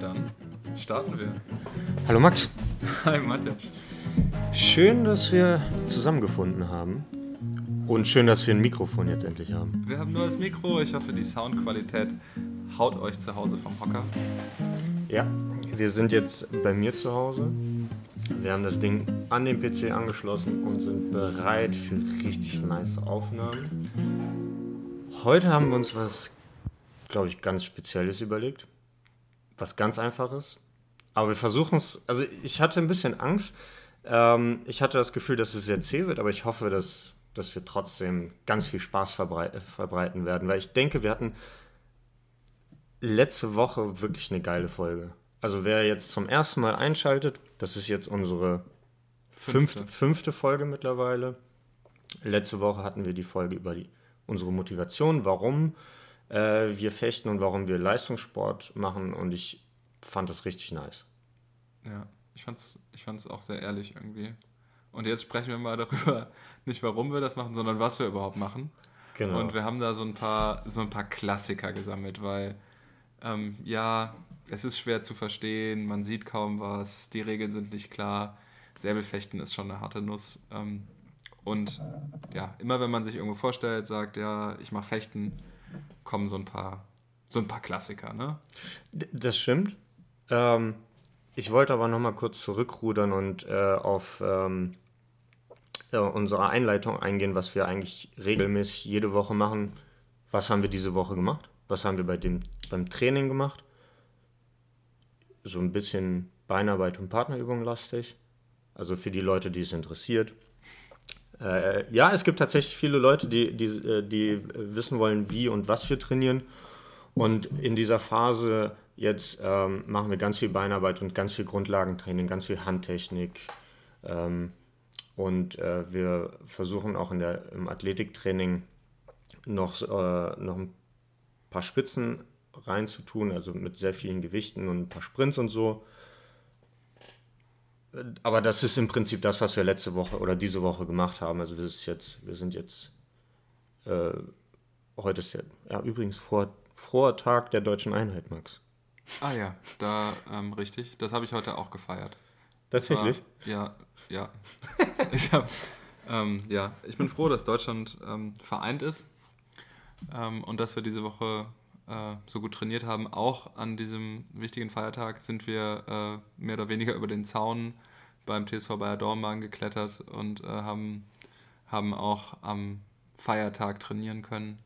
Dann starten wir. Hallo Max. Hi Matthias. Schön, dass wir zusammengefunden haben. Und schön, dass wir ein Mikrofon jetzt endlich haben. Wir haben nur das Mikro. Ich hoffe, die Soundqualität haut euch zu Hause vom Hocker. Ja, wir sind jetzt bei mir zu Hause. Wir haben das Ding an den PC angeschlossen und sind bereit für richtig nice Aufnahmen. Heute haben wir uns was, glaube ich, ganz Spezielles überlegt. Was ganz Einfaches. Aber wir versuchen es. Also, ich hatte ein bisschen Angst. Ähm, ich hatte das Gefühl, dass es sehr zäh wird, aber ich hoffe, dass, dass wir trotzdem ganz viel Spaß verbrei verbreiten werden. Weil ich denke, wir hatten letzte Woche wirklich eine geile Folge. Also wer jetzt zum ersten Mal einschaltet, das ist jetzt unsere fünfte, fünfte Folge mittlerweile. Letzte Woche hatten wir die Folge über die, unsere Motivation, warum äh, wir fechten und warum wir Leistungssport machen und ich fand das richtig nice. Ja, ich fand's, ich fand's auch sehr ehrlich irgendwie. Und jetzt sprechen wir mal darüber, nicht warum wir das machen, sondern was wir überhaupt machen. Genau. Und wir haben da so ein paar, so ein paar Klassiker gesammelt, weil ähm, ja, es ist schwer zu verstehen, man sieht kaum was, die Regeln sind nicht klar. Säbelfechten ist schon eine harte Nuss. Ähm, und ja, immer wenn man sich irgendwo vorstellt, sagt, ja, ich mache Fechten, kommen so ein paar, so ein paar Klassiker, ne? Das stimmt. Ähm, ich wollte aber nochmal kurz zurückrudern und äh, auf ähm, äh, unsere Einleitung eingehen, was wir eigentlich regelmäßig jede Woche machen. Was haben wir diese Woche gemacht? Was haben wir bei dem, beim Training gemacht? So ein bisschen Beinarbeit und Partnerübung lastig. Also für die Leute, die es interessiert. Äh, ja, es gibt tatsächlich viele Leute, die, die, äh, die wissen wollen, wie und was wir trainieren. Und in dieser Phase jetzt ähm, machen wir ganz viel Beinarbeit und ganz viel Grundlagentraining, ganz viel Handtechnik. Ähm, und äh, wir versuchen auch in der, im Athletiktraining noch, äh, noch ein paar Spitzen reinzutun, also mit sehr vielen Gewichten und ein paar Sprints und so. Aber das ist im Prinzip das, was wir letzte Woche oder diese Woche gemacht haben. Also wir, ist jetzt, wir sind jetzt, äh, heute ist ja, ja übrigens vor, froher Tag der deutschen Einheit, Max. Ah ja, da ähm, richtig. Das habe ich heute auch gefeiert. Tatsächlich? War, ja, ja. ich hab, ähm, ja, ich bin froh, dass Deutschland ähm, vereint ist ähm, und dass wir diese Woche äh, so gut trainiert haben. Auch an diesem wichtigen Feiertag sind wir äh, mehr oder weniger über den Zaun beim TSV Bayer Dornbahn geklettert und äh, haben, haben auch am Feiertag trainieren können.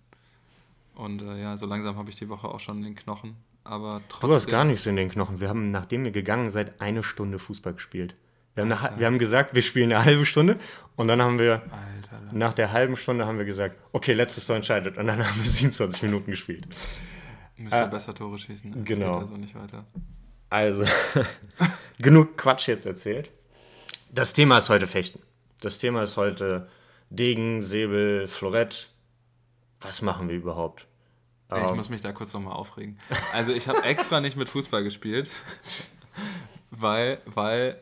Und äh, ja, so langsam habe ich die Woche auch schon in den Knochen. Aber trotzdem. Du hast gar nichts in den Knochen. Wir haben, nachdem wir gegangen seid, eine Stunde Fußball gespielt. Wir haben, eine, wir haben gesagt, wir spielen eine halbe Stunde und dann haben wir Alter, nach der halben Stunde haben wir gesagt, okay, letztes Tor entscheidet und dann haben wir 27 Minuten gespielt. Müsste äh, besser Tore schießen. Das genau. also nicht weiter. Also, genug Quatsch jetzt erzählt. Das Thema ist heute Fechten. Das Thema ist heute Degen, Säbel, Florett. Was machen wir überhaupt? Ich um, ähm, muss mich da kurz nochmal aufregen. Also ich habe extra nicht mit Fußball gespielt, weil, weil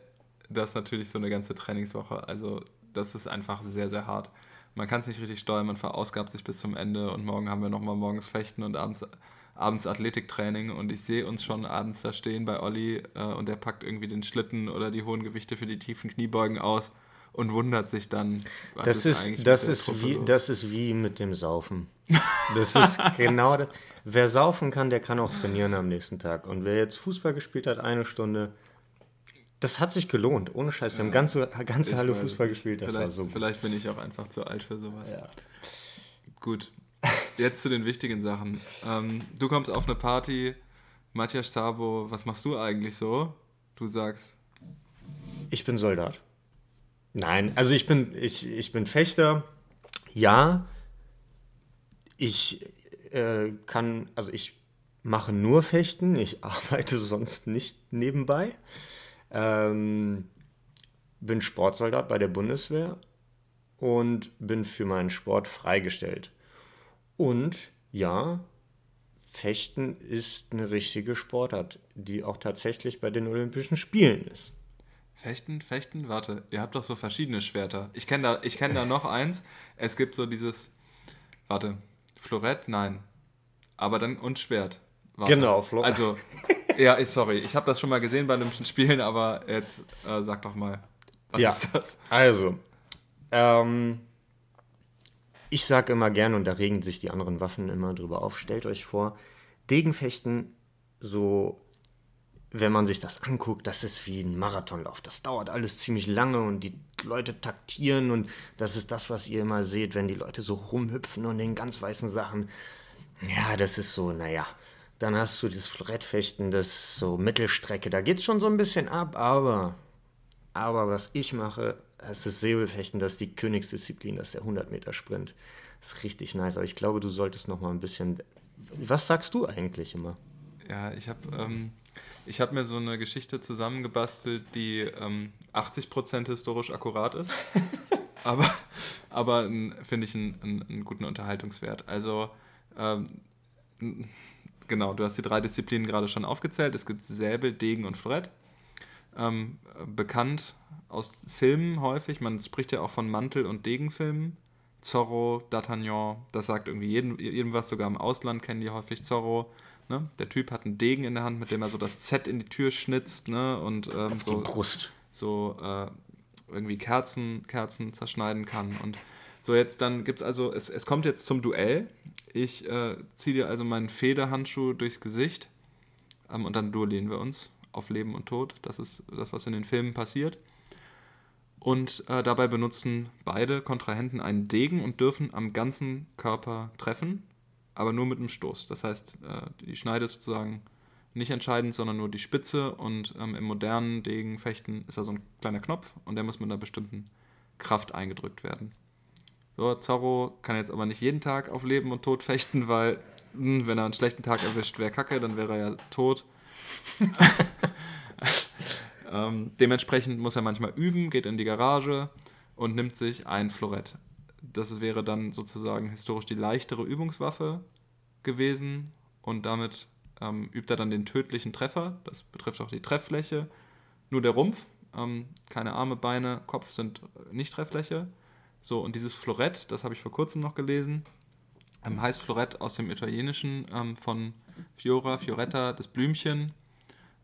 das natürlich so eine ganze Trainingswoche, also das ist einfach sehr, sehr hart. Man kann es nicht richtig steuern, man verausgabt sich bis zum Ende und morgen haben wir nochmal morgens Fechten und abends, abends Athletiktraining und ich sehe uns schon abends da stehen bei Olli äh, und der packt irgendwie den Schlitten oder die hohen Gewichte für die tiefen Kniebeugen aus und wundert sich dann, was das ist, ist das ist wie los? Das ist wie mit dem Saufen. Das ist genau das. Wer saufen kann, der kann auch trainieren am nächsten Tag. Und wer jetzt Fußball gespielt hat, eine Stunde, das hat sich gelohnt, ohne Scheiß. Wir ja, haben ganze, ganze Halle Fußball gespielt. Das war so. Vielleicht bin ich auch einfach zu alt für sowas. Ja. Gut. Jetzt zu den wichtigen Sachen. Ähm, du kommst auf eine Party. Matthias Sabo, was machst du eigentlich so? Du sagst. Ich bin Soldat. Nein, also ich bin, ich, ich bin Fechter. Ja. Ich äh, kann, also ich mache nur Fechten. Ich arbeite sonst nicht nebenbei. Ähm, bin Sportsoldat bei der Bundeswehr und bin für meinen Sport freigestellt. Und ja, Fechten ist eine richtige Sportart, die auch tatsächlich bei den Olympischen Spielen ist. Fechten, Fechten, warte, ihr habt doch so verschiedene Schwerter. Ich kenne da, kenn da noch eins. Es gibt so dieses, warte, Florett, nein. Aber dann und Schwert. Warte. Genau, Florett. Also Ja, sorry, ich habe das schon mal gesehen bei Olympischen Spielen, aber jetzt äh, sag doch mal, was ja. ist das? Also, ähm, ich sage immer gern, und da regen sich die anderen Waffen immer drüber auf, stellt euch vor, Degenfechten, so, wenn man sich das anguckt, das ist wie ein Marathonlauf. Das dauert alles ziemlich lange und die Leute taktieren und das ist das, was ihr immer seht, wenn die Leute so rumhüpfen und in ganz weißen Sachen. Ja, das ist so, naja. Dann hast du das Florettfechten, das so Mittelstrecke, da geht es schon so ein bisschen ab, aber, aber was ich mache, das ist Säbelfechten, das ist die Königsdisziplin, das ist der 100 Meter Sprint. Das ist richtig nice, aber ich glaube, du solltest noch mal ein bisschen was sagst du eigentlich immer? Ja, ich habe ähm, hab mir so eine Geschichte zusammengebastelt, die ähm, 80% historisch akkurat ist. aber aber finde ich einen, einen, einen, guten Unterhaltungswert. Also, ähm, genau, du hast die drei Disziplinen gerade schon aufgezählt. Es gibt Säbel, Degen und Florett. Ähm, bekannt aus Filmen häufig. Man spricht ja auch von Mantel- und Degenfilmen. Zorro, D'Artagnan, das sagt irgendwie jedem, jedem was, sogar im Ausland kennen die häufig Zorro. Ne? Der Typ hat einen Degen in der Hand, mit dem er so das Z in die Tür schnitzt ne? und ähm, Auf so, Brust. so äh, irgendwie Kerzen, Kerzen zerschneiden kann. Und so jetzt dann gibt es also, es, es kommt jetzt zum Duell. Ich äh, ziehe dir also meinen Federhandschuh durchs Gesicht ähm, und dann duellieren wir uns auf Leben und Tod. Das ist das, was in den Filmen passiert. Und äh, dabei benutzen beide Kontrahenten einen Degen und dürfen am ganzen Körper treffen, aber nur mit einem Stoß. Das heißt, äh, die Schneide ist sozusagen nicht entscheidend, sondern nur die Spitze. Und ähm, im modernen Degenfechten ist da so ein kleiner Knopf und der muss mit einer bestimmten Kraft eingedrückt werden. So, Zorro kann jetzt aber nicht jeden Tag auf Leben und Tod fechten, weil, mh, hm, wenn er einen schlechten Tag erwischt, wäre Kacke, dann wäre er ja tot. Ähm, dementsprechend muss er manchmal üben, geht in die Garage und nimmt sich ein Florett. Das wäre dann sozusagen historisch die leichtere Übungswaffe gewesen und damit ähm, übt er dann den tödlichen Treffer. Das betrifft auch die Trefffläche. Nur der Rumpf, ähm, keine Arme, Beine, Kopf sind nicht Trefffläche. So, und dieses Florett, das habe ich vor kurzem noch gelesen, ähm, heißt Florett aus dem Italienischen ähm, von Fiora, Fioretta, das Blümchen.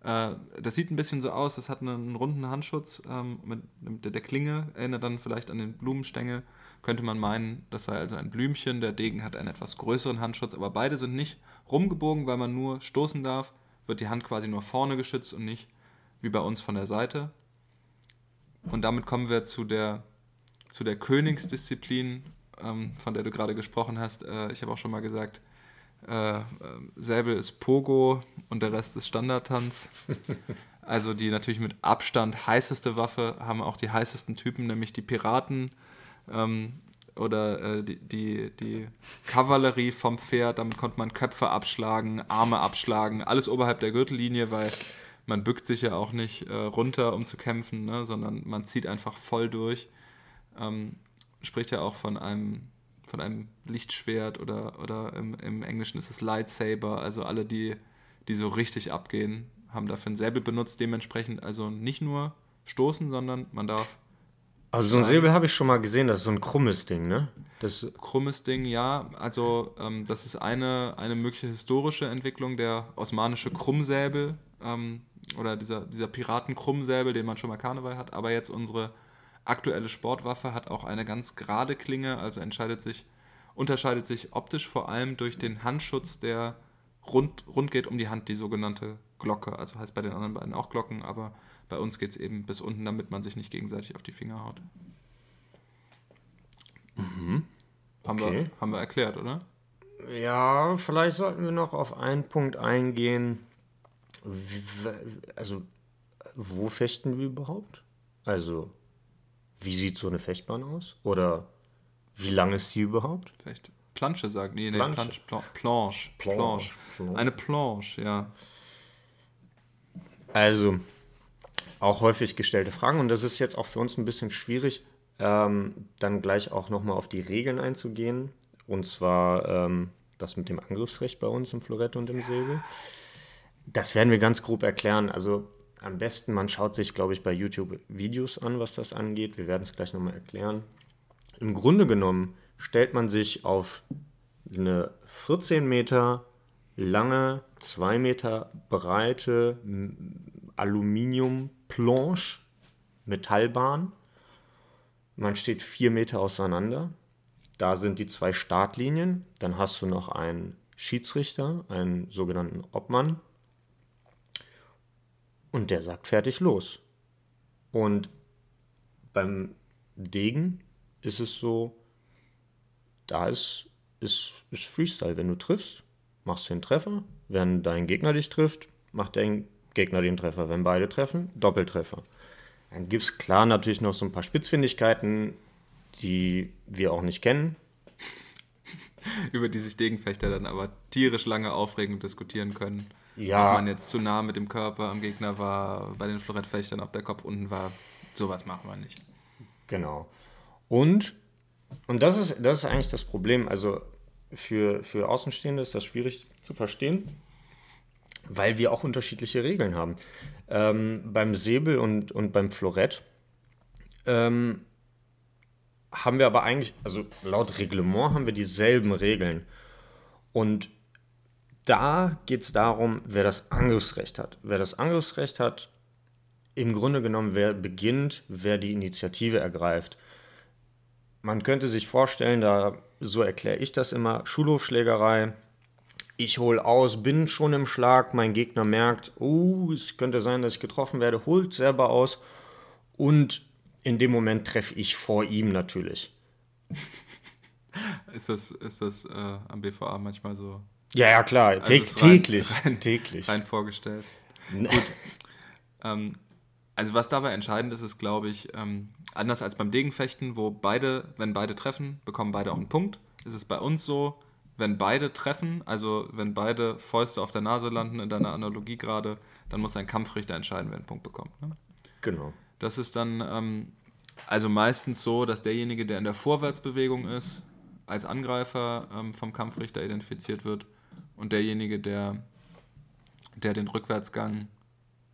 Äh, das sieht ein bisschen so aus, es hat einen runden Handschutz ähm, mit, mit der Klinge, erinnert dann vielleicht an den Blumenstängel. Könnte man meinen, das sei also ein Blümchen. Der Degen hat einen etwas größeren Handschutz, aber beide sind nicht rumgebogen, weil man nur stoßen darf. Wird die Hand quasi nur vorne geschützt und nicht wie bei uns von der Seite. Und damit kommen wir zu der, zu der Königsdisziplin, ähm, von der du gerade gesprochen hast. Äh, ich habe auch schon mal gesagt, äh, Säbel ist Pogo und der Rest ist Standardtanz. also die natürlich mit Abstand heißeste Waffe haben auch die heißesten Typen, nämlich die Piraten ähm, oder äh, die, die, die Kavallerie vom Pferd. Damit konnte man Köpfe abschlagen, Arme abschlagen, alles oberhalb der Gürtellinie, weil man bückt sich ja auch nicht äh, runter, um zu kämpfen, ne, sondern man zieht einfach voll durch. Ähm, spricht ja auch von einem von einem Lichtschwert oder, oder im, im Englischen ist es Lightsaber. Also alle, die, die so richtig abgehen, haben dafür ein Säbel benutzt. Dementsprechend also nicht nur stoßen, sondern man darf. Also so ein Säbel habe ich schon mal gesehen, das ist so ein krummes Ding, ne? Das krummes Ding, ja. Also ähm, das ist eine, eine mögliche historische Entwicklung, der osmanische Krummsäbel ähm, oder dieser, dieser Piraten-Krummsäbel, den man schon mal Karneval hat. Aber jetzt unsere aktuelle Sportwaffe hat auch eine ganz gerade Klinge, also entscheidet sich, unterscheidet sich optisch vor allem durch den Handschutz, der rund, rund geht um die Hand, die sogenannte Glocke. Also heißt bei den anderen beiden auch Glocken, aber bei uns geht es eben bis unten, damit man sich nicht gegenseitig auf die Finger haut. Mhm. Okay. Haben, wir, haben wir erklärt, oder? Ja, vielleicht sollten wir noch auf einen Punkt eingehen. Also, wo fechten wir überhaupt? Also, wie sieht so eine Fechtbahn aus? Oder wie lang ist sie überhaupt? Vielleicht Plansche sagt. Nee, nee, Planche. Planche. Planche. Planche. Planche. Eine Planche, ja. Also, auch häufig gestellte Fragen und das ist jetzt auch für uns ein bisschen schwierig, ähm, dann gleich auch nochmal auf die Regeln einzugehen. Und zwar ähm, das mit dem Angriffsrecht bei uns im Florett und im Säbel. Das werden wir ganz grob erklären. Also am besten, man schaut sich, glaube ich, bei YouTube Videos an, was das angeht. Wir werden es gleich nochmal erklären. Im Grunde genommen stellt man sich auf eine 14 Meter lange, zwei Meter breite Aluminiumplanche, Metallbahn. Man steht vier Meter auseinander. Da sind die zwei Startlinien. Dann hast du noch einen Schiedsrichter, einen sogenannten Obmann. Und der sagt fertig los. Und beim Degen ist es so, da ist, ist, ist Freestyle. Wenn du triffst, machst du den Treffer. Wenn dein Gegner dich trifft, macht dein Gegner den Treffer. Wenn beide treffen, Doppeltreffer. Dann gibt es klar natürlich noch so ein paar Spitzfindigkeiten, die wir auch nicht kennen. Über die sich Degenfechter dann aber tierisch lange aufregen und diskutieren können. Ja. Ob man jetzt zu nah mit dem Körper am Gegner war, bei den Florettfechtern, ob der Kopf unten war. Sowas machen wir nicht. Genau. Und, und das, ist, das ist eigentlich das Problem. Also für, für Außenstehende ist das schwierig zu verstehen, weil wir auch unterschiedliche Regeln haben. Ähm, beim Säbel und, und beim Florett ähm, haben wir aber eigentlich, also laut Reglement haben wir dieselben Regeln. Und da geht es darum, wer das Angriffsrecht hat. Wer das Angriffsrecht hat, im Grunde genommen, wer beginnt, wer die Initiative ergreift. Man könnte sich vorstellen, da so erkläre ich das immer, Schulhofschlägerei. Ich hole aus, bin schon im Schlag, mein Gegner merkt, oh, es könnte sein, dass ich getroffen werde, holt selber aus und in dem Moment treffe ich vor ihm natürlich. ist das, ist das äh, am BVA manchmal so? Ja, ja, klar, also täglich. Rein, täglich. Rein vorgestellt. Gut. ähm, also was dabei entscheidend ist, ist, glaube ich, ähm, anders als beim Degenfechten, wo beide, wenn beide treffen, bekommen beide auch einen Punkt, ist es bei uns so, wenn beide treffen, also wenn beide Fäuste auf der Nase landen, in deiner Analogie gerade, dann muss ein Kampfrichter entscheiden, wer einen Punkt bekommt. Ne? Genau. Das ist dann ähm, also meistens so, dass derjenige, der in der Vorwärtsbewegung ist, als Angreifer ähm, vom Kampfrichter identifiziert wird und derjenige, der, der den Rückwärtsgang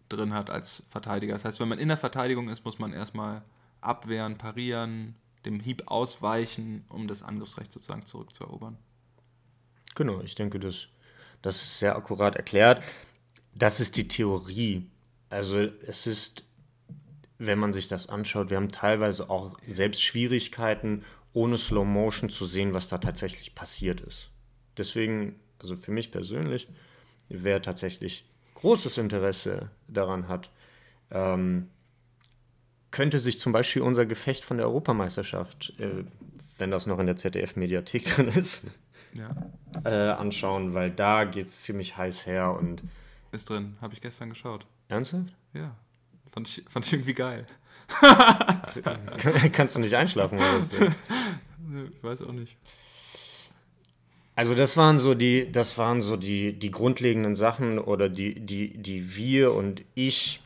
drin hat als Verteidiger. Das heißt, wenn man in der Verteidigung ist, muss man erstmal abwehren, parieren, dem Hieb ausweichen, um das Angriffsrecht sozusagen zurückzuerobern. Genau, ich denke, das, das ist sehr akkurat erklärt. Das ist die Theorie. Also es ist wenn man sich das anschaut, wir haben teilweise auch selbst Schwierigkeiten, ohne Slow Motion zu sehen, was da tatsächlich passiert ist. Deswegen, also für mich persönlich, wer tatsächlich großes Interesse daran hat, ähm, könnte sich zum Beispiel unser Gefecht von der Europameisterschaft, äh, wenn das noch in der ZDF-Mediathek drin ist, ja. äh, anschauen, weil da geht es ziemlich heiß her und. Ist drin, habe ich gestern geschaut. Ernsthaft? Ja. Fand ich, fand ich irgendwie geil. Kannst du nicht einschlafen oder was? Ich weiß auch nicht. Also das waren so die, das waren so die, die grundlegenden Sachen oder die, die, die wir und ich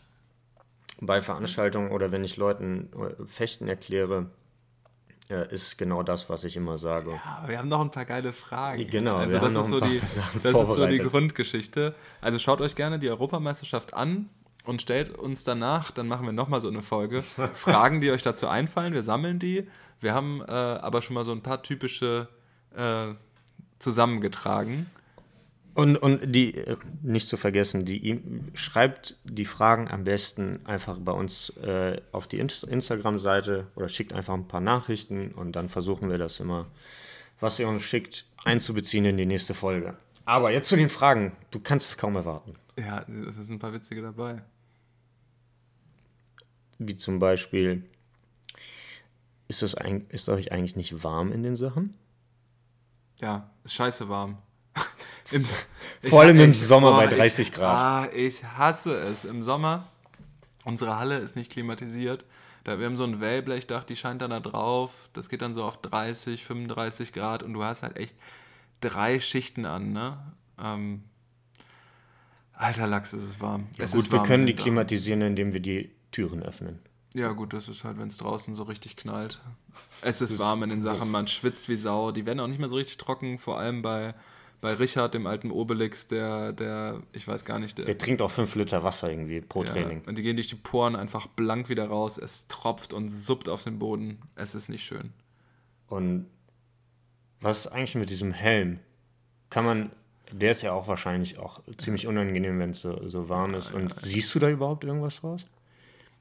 bei Veranstaltungen oder wenn ich Leuten äh, Fechten erkläre, äh, ist genau das, was ich immer sage. Ja, wir haben noch ein paar geile Fragen. Genau, also das, ist so, die, das ist so die Grundgeschichte. Also schaut euch gerne die Europameisterschaft an und stellt uns danach, dann machen wir nochmal so eine Folge, Fragen, die euch dazu einfallen. Wir sammeln die. Wir haben äh, aber schon mal so ein paar typische äh, zusammengetragen. Und, und die, äh, nicht zu vergessen, die, schreibt die Fragen am besten einfach bei uns äh, auf die Instagram-Seite oder schickt einfach ein paar Nachrichten und dann versuchen wir das immer, was ihr uns schickt, einzubeziehen in die nächste Folge. Aber jetzt zu den Fragen. Du kannst es kaum erwarten. Ja, es sind ein paar witzige dabei. Wie zum Beispiel, ist, das ein, ist euch eigentlich nicht warm in den Sachen? Ja, ist scheiße warm. Im, Vor allem im Sommer oh, bei 30 ich, Grad. Ah, ich hasse es. Im Sommer, unsere Halle ist nicht klimatisiert. Da, wir haben so ein Wellblechdach, die scheint dann da drauf. Das geht dann so auf 30, 35 Grad und du hast halt echt drei Schichten an, ne? Ähm, alter Lachs, ist es warm. Ja, es gut, wir können die klimatisieren, indem wir die Türen öffnen. Ja, gut, das ist halt, wenn es draußen so richtig knallt. Es ist warm in den Sachen, man schwitzt wie Sau. Die werden auch nicht mehr so richtig trocken, vor allem bei, bei Richard, dem alten Obelix, der, der, ich weiß gar nicht. Der, der trinkt auch fünf Liter Wasser irgendwie pro ja, Training. Und die gehen durch die Poren einfach blank wieder raus. Es tropft und suppt auf den Boden. Es ist nicht schön. Und was ist eigentlich mit diesem Helm? Kann man. Der ist ja auch wahrscheinlich auch ziemlich unangenehm, wenn es so, so warm ist. Und ja, siehst du da überhaupt irgendwas raus?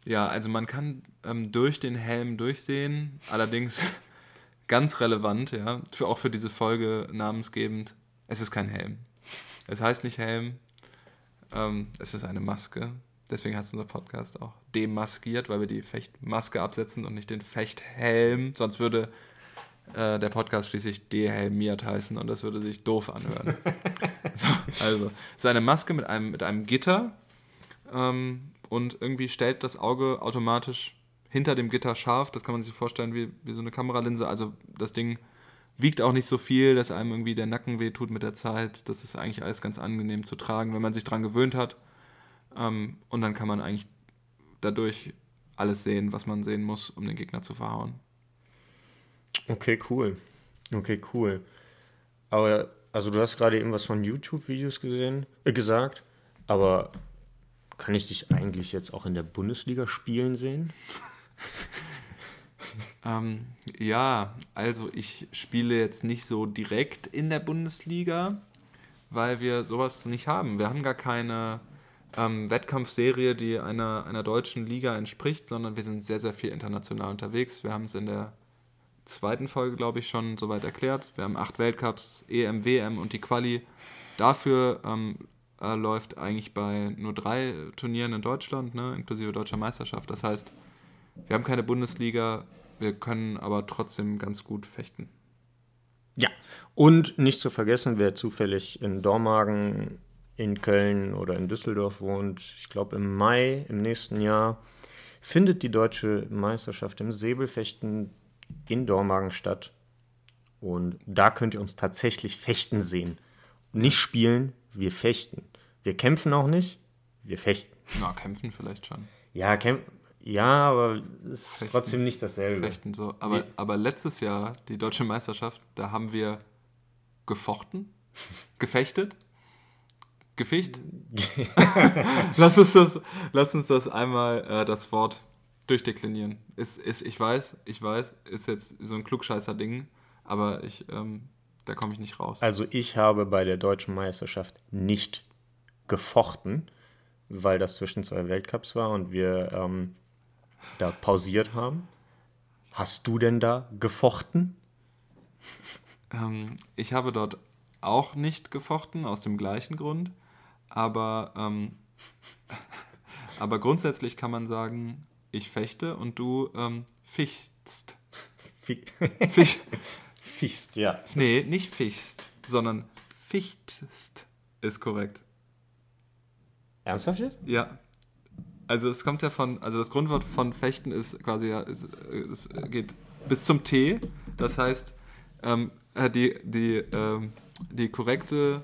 Ja, also man kann ähm, durch den Helm durchsehen, allerdings ganz relevant, ja, für, auch für diese Folge namensgebend, es ist kein Helm. Es heißt nicht Helm, ähm, es ist eine Maske. Deswegen heißt unser Podcast auch demaskiert, weil wir die Fechtmaske absetzen und nicht den Fechthelm. Sonst würde äh, der Podcast schließlich dehelmiert heißen und das würde sich doof anhören. so, also, es ist eine Maske mit einem, mit einem Gitter ähm, und irgendwie stellt das Auge automatisch hinter dem Gitter scharf. Das kann man sich vorstellen wie, wie so eine Kameralinse. Also das Ding wiegt auch nicht so viel, dass einem irgendwie der Nacken wehtut mit der Zeit. Das ist eigentlich alles ganz angenehm zu tragen, wenn man sich daran gewöhnt hat. Ähm, und dann kann man eigentlich dadurch alles sehen, was man sehen muss, um den Gegner zu verhauen. Okay, cool. Okay, cool. Aber, also du hast gerade eben was von YouTube-Videos gesehen, äh, gesagt, aber kann ich dich eigentlich jetzt auch in der Bundesliga spielen sehen? ähm, ja, also ich spiele jetzt nicht so direkt in der Bundesliga, weil wir sowas nicht haben. Wir haben gar keine ähm, Wettkampfserie, die einer, einer deutschen Liga entspricht, sondern wir sind sehr, sehr viel international unterwegs. Wir haben es in der zweiten Folge, glaube ich, schon soweit erklärt. Wir haben acht Weltcups, EM, WM und die Quali. Dafür ähm, äh, läuft eigentlich bei nur drei Turnieren in Deutschland, ne, inklusive deutscher Meisterschaft. Das heißt, wir haben keine Bundesliga, wir können aber trotzdem ganz gut fechten. Ja, und nicht zu vergessen, wer zufällig in Dormagen, in Köln oder in Düsseldorf wohnt, ich glaube im Mai im nächsten Jahr, findet die deutsche Meisterschaft im Säbelfechten in Dormagen statt. Und da könnt ihr uns tatsächlich fechten sehen. Nicht spielen, wir fechten. Wir kämpfen auch nicht, wir fechten. Na, kämpfen vielleicht schon. Ja, kämpfen. Ja, aber es ist Fechten. trotzdem nicht dasselbe. Fechten so. Aber, aber letztes Jahr, die deutsche Meisterschaft, da haben wir gefochten, gefechtet, gefecht. lass, uns das, lass uns das einmal äh, das Wort durchdeklinieren. Ist, ist, ich weiß, ich weiß, ist jetzt so ein Klugscheißer-Ding, aber ich, ähm, da komme ich nicht raus. Also ich habe bei der deutschen Meisterschaft nicht gefochten, weil das zwischen zwei Weltcups war und wir ähm, da pausiert haben. Hast du denn da gefochten? Ähm, ich habe dort auch nicht gefochten, aus dem gleichen Grund. Aber, ähm, aber grundsätzlich kann man sagen, ich fechte und du ähm, fichtst. Ficht. Fichst, ja. Nee, nicht fichst, sondern fichtst ist korrekt. Ernsthaft jetzt? Ja. Also es kommt ja von, also das Grundwort von Fechten ist quasi ja, es, es geht bis zum T. Das heißt, ähm, äh, die, die, ähm, die korrekte,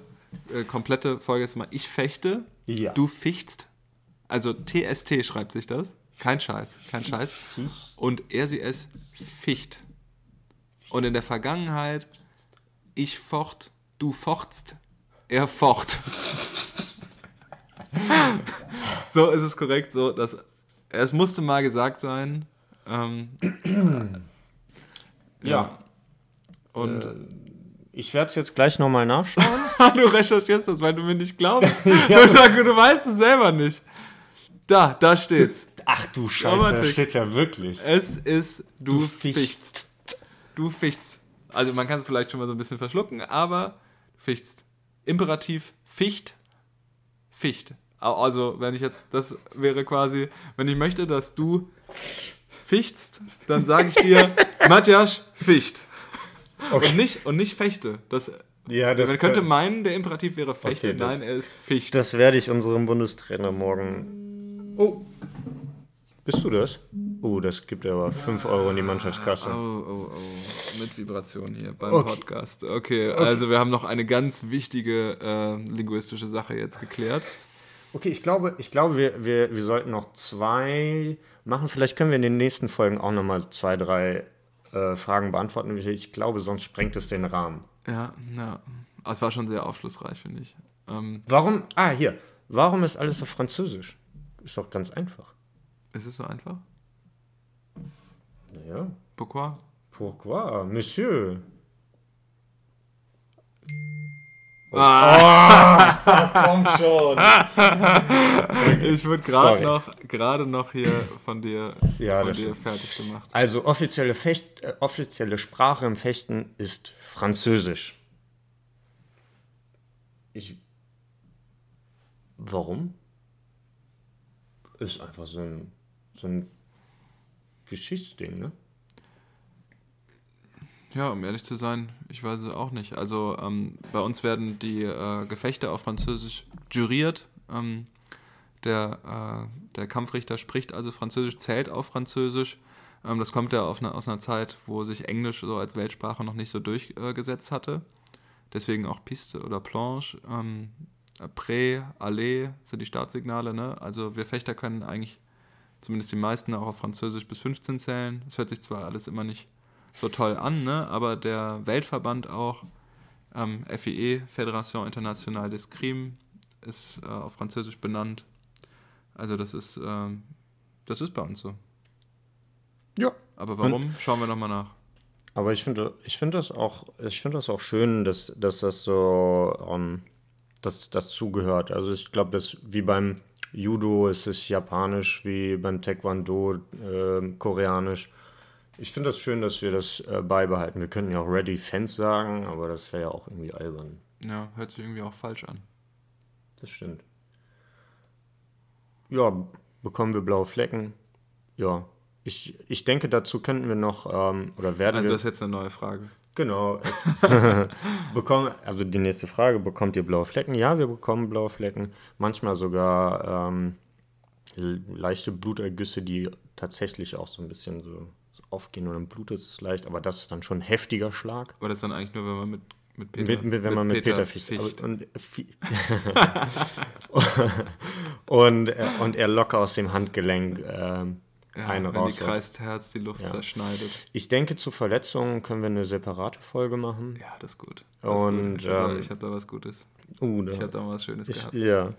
äh, komplette Folge ist immer ich fechte, ja. du fichtst. Also TST schreibt sich das. Kein Scheiß, kein Scheiß. Und er sie es ficht. Und in der Vergangenheit, ich focht, du fochtst, er focht. so ist es korrekt, so dass es musste mal gesagt sein. Ähm, ja. ja. Und äh, ich werde es jetzt gleich nochmal nachschauen. du recherchierst das, weil du mir nicht glaubst. ja. du, du weißt es selber nicht. Da, da steht's. Ach du Scheiße, da steht's ja wirklich. Es ist, du, du fichtst. Du fichtst. Also man kann es vielleicht schon mal so ein bisschen verschlucken, aber fichtst. Imperativ ficht, ficht. Also, wenn ich jetzt, das wäre quasi, wenn ich möchte, dass du fichtst, dann sage ich dir, Matjasch, ficht. Okay. Und, nicht, und nicht fechte. Das, ja, das man könnte meinen, der Imperativ wäre fechte. Okay, Nein, er ist ficht. Das werde ich unserem Bundestrainer morgen. Oh. Bist du das? Oh, das gibt aber 5 Euro in die Mannschaftskasse. Oh, oh, oh. Mit Vibration hier beim okay. Podcast. Okay, okay, also wir haben noch eine ganz wichtige äh, linguistische Sache jetzt geklärt. Okay, ich glaube, ich glaube wir, wir, wir sollten noch zwei machen. Vielleicht können wir in den nächsten Folgen auch nochmal zwei, drei äh, Fragen beantworten. Ich glaube, sonst sprengt es den Rahmen. Ja, ja. Es war schon sehr aufschlussreich, finde ich. Ähm, Warum? Ah, hier. Warum ist alles auf Französisch? Ist doch ganz einfach. Ist es so einfach? Naja. Pourquoi? Pourquoi, Monsieur? Ah. Oh, komm schon. ich wurde gerade noch, gerade noch hier von dir, ja, von dir fertig gemacht. Also offizielle, Fecht, äh, offizielle Sprache im Fechten ist Französisch. Ich. Warum? Ist einfach so ein, so ein Geschichtsding, ne? Ja, um ehrlich zu sein, ich weiß es auch nicht. Also ähm, bei uns werden die äh, Gefechte auf Französisch juriert. Ähm, der, äh, der Kampfrichter spricht also Französisch, zählt auf Französisch. Ähm, das kommt ja eine, aus einer Zeit, wo sich Englisch so als Weltsprache noch nicht so durchgesetzt hatte. Deswegen auch Piste oder Planche. Ähm, Pré, Allez sind die Startsignale. Ne? Also wir Fechter können eigentlich, zumindest die meisten, auch auf Französisch bis 15 zählen. Das hört sich zwar alles immer nicht so toll an, ne? aber der Weltverband auch, ähm, FIE, Fédération Internationale des Crimes, ist äh, auf Französisch benannt. Also das ist, äh, das ist bei uns so. Ja. Aber warum? Und, Schauen wir nochmal nach. Aber ich finde ich find das, auch, das auch schön, dass, dass das so, um, ähm, dass das zugehört. Also ich glaube, dass wie beim Judo ist es japanisch, wie beim Taekwondo äh, koreanisch. Ich finde das schön, dass wir das äh, beibehalten. Wir könnten ja auch Ready Fans sagen, aber das wäre ja auch irgendwie albern. Ja, hört sich irgendwie auch falsch an. Das stimmt. Ja, bekommen wir blaue Flecken? Ja. Ich, ich denke, dazu könnten wir noch, ähm, oder werden also wir... das ist jetzt eine neue Frage. Genau. bekommen, also die nächste Frage, bekommt ihr blaue Flecken? Ja, wir bekommen blaue Flecken. Manchmal sogar ähm, leichte Blutergüsse, die tatsächlich auch so ein bisschen so aufgehen und dann blutet es leicht, aber das ist dann schon ein heftiger Schlag. Aber das ist dann eigentlich nur, wenn man mit, mit Peter, mit, mit, wenn man mit Peter, Peter ficht. ficht. Und, und, äh, und, er locker aus dem Handgelenk äh, ja, eine wenn raus. die Kreisherz die Luft ja. zerschneidet. Ich denke, zu Verletzungen können wir eine separate Folge machen. Ja, das ist gut. Das und, ist gut. Ich, habe da, hab da was Gutes. Uh, da, ich habe da was Schönes ich, gehabt. Ja,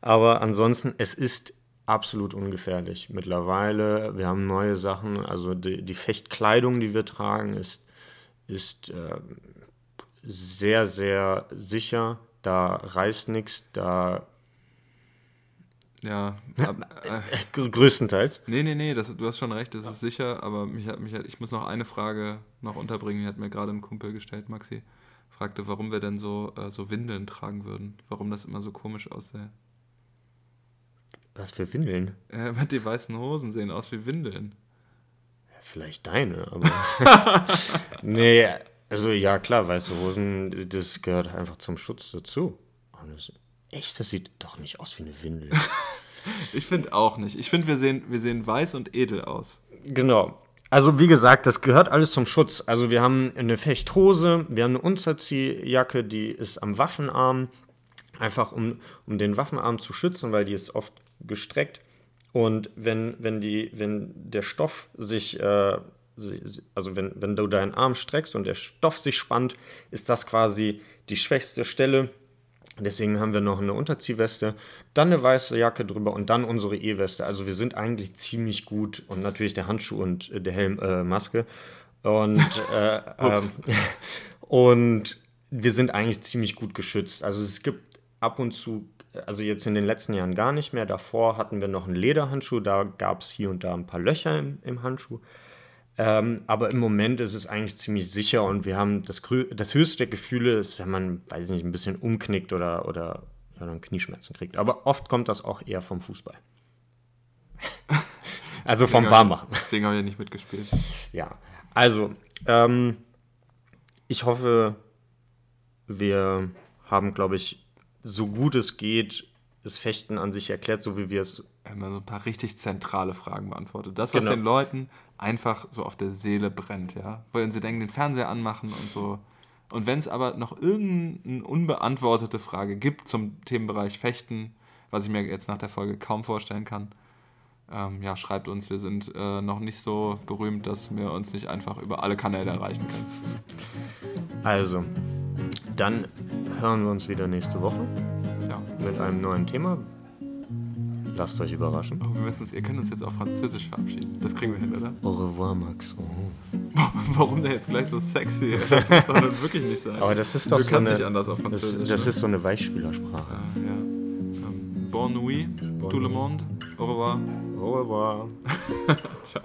aber ansonsten, es ist absolut ungefährlich. Mittlerweile, wir haben neue Sachen, also die, die Fechtkleidung, die wir tragen, ist, ist äh, sehr, sehr sicher. Da reißt nichts, da. Ja, äh, größtenteils. Nee, nee, nee, das, du hast schon recht, das ist sicher, aber mich hat, mich hat, ich muss noch eine Frage noch unterbringen, die hat mir gerade ein Kumpel gestellt, Maxi. Fragte, warum wir denn so, äh, so Windeln tragen würden. Warum das immer so komisch aussieht. Was für Windeln? Äh, die weißen Hosen sehen aus wie Windeln. Ja, vielleicht deine, aber. nee, also ja, klar, weiße Hosen, das gehört einfach zum Schutz dazu. Das, echt, das sieht doch nicht aus wie eine Windel. ich finde auch nicht. Ich finde, wir sehen, wir sehen weiß und edel aus. Genau. Also wie gesagt, das gehört alles zum Schutz. Also wir haben eine Fechthose, wir haben eine Unterziehjacke, die ist am Waffenarm, einfach um, um den Waffenarm zu schützen, weil die ist oft gestreckt. Und wenn, wenn, die, wenn der Stoff sich, äh, also wenn, wenn du deinen Arm streckst und der Stoff sich spannt, ist das quasi die schwächste Stelle. Deswegen haben wir noch eine Unterziehweste, dann eine weiße Jacke drüber und dann unsere E-Weste. Also wir sind eigentlich ziemlich gut und natürlich der Handschuh und der Helm, äh, Maske. Und, äh, ähm, und wir sind eigentlich ziemlich gut geschützt. Also es gibt ab und zu also jetzt in den letzten Jahren gar nicht mehr. Davor hatten wir noch einen Lederhandschuh, da gab es hier und da ein paar Löcher im, im Handschuh. Ähm, aber im Moment ist es eigentlich ziemlich sicher und wir haben das, das höchste der Gefühle ist, wenn man, weiß ich nicht, ein bisschen umknickt oder, oder ja, dann Knieschmerzen kriegt. Aber oft kommt das auch eher vom Fußball. also vom Warmmachen. Deswegen habe ich ja nicht mitgespielt. Ja, also ähm, ich hoffe, wir haben, glaube ich, so gut es geht, das Fechten an sich erklärt, so wie wir es. Immer so ein paar richtig zentrale Fragen beantwortet. Das, was genau. den Leuten einfach so auf der Seele brennt, ja. Weil sie denken, den Fernseher anmachen und so. Und wenn es aber noch irgendeine unbeantwortete Frage gibt zum Themenbereich Fechten, was ich mir jetzt nach der Folge kaum vorstellen kann, ähm, ja, schreibt uns. Wir sind äh, noch nicht so berühmt, dass wir uns nicht einfach über alle Kanäle erreichen können. Also, dann hören wir uns wieder nächste Woche ja. mit einem neuen Thema. Lasst euch überraschen. Oh, wir müssen ihr könnt uns jetzt auf Französisch verabschieden. Das kriegen wir hin, oder? Au revoir, Max. Oh. Warum der jetzt gleich so sexy? Das muss doch wirklich nicht sein. Aber das ist doch du so kannst eine, nicht anders auf Französisch. Das, das ne? ist so eine Weichspülersprache. Ja, ja. Ähm, Bonne nuit, tout le monde. Au revoir. Au revoir. Ciao.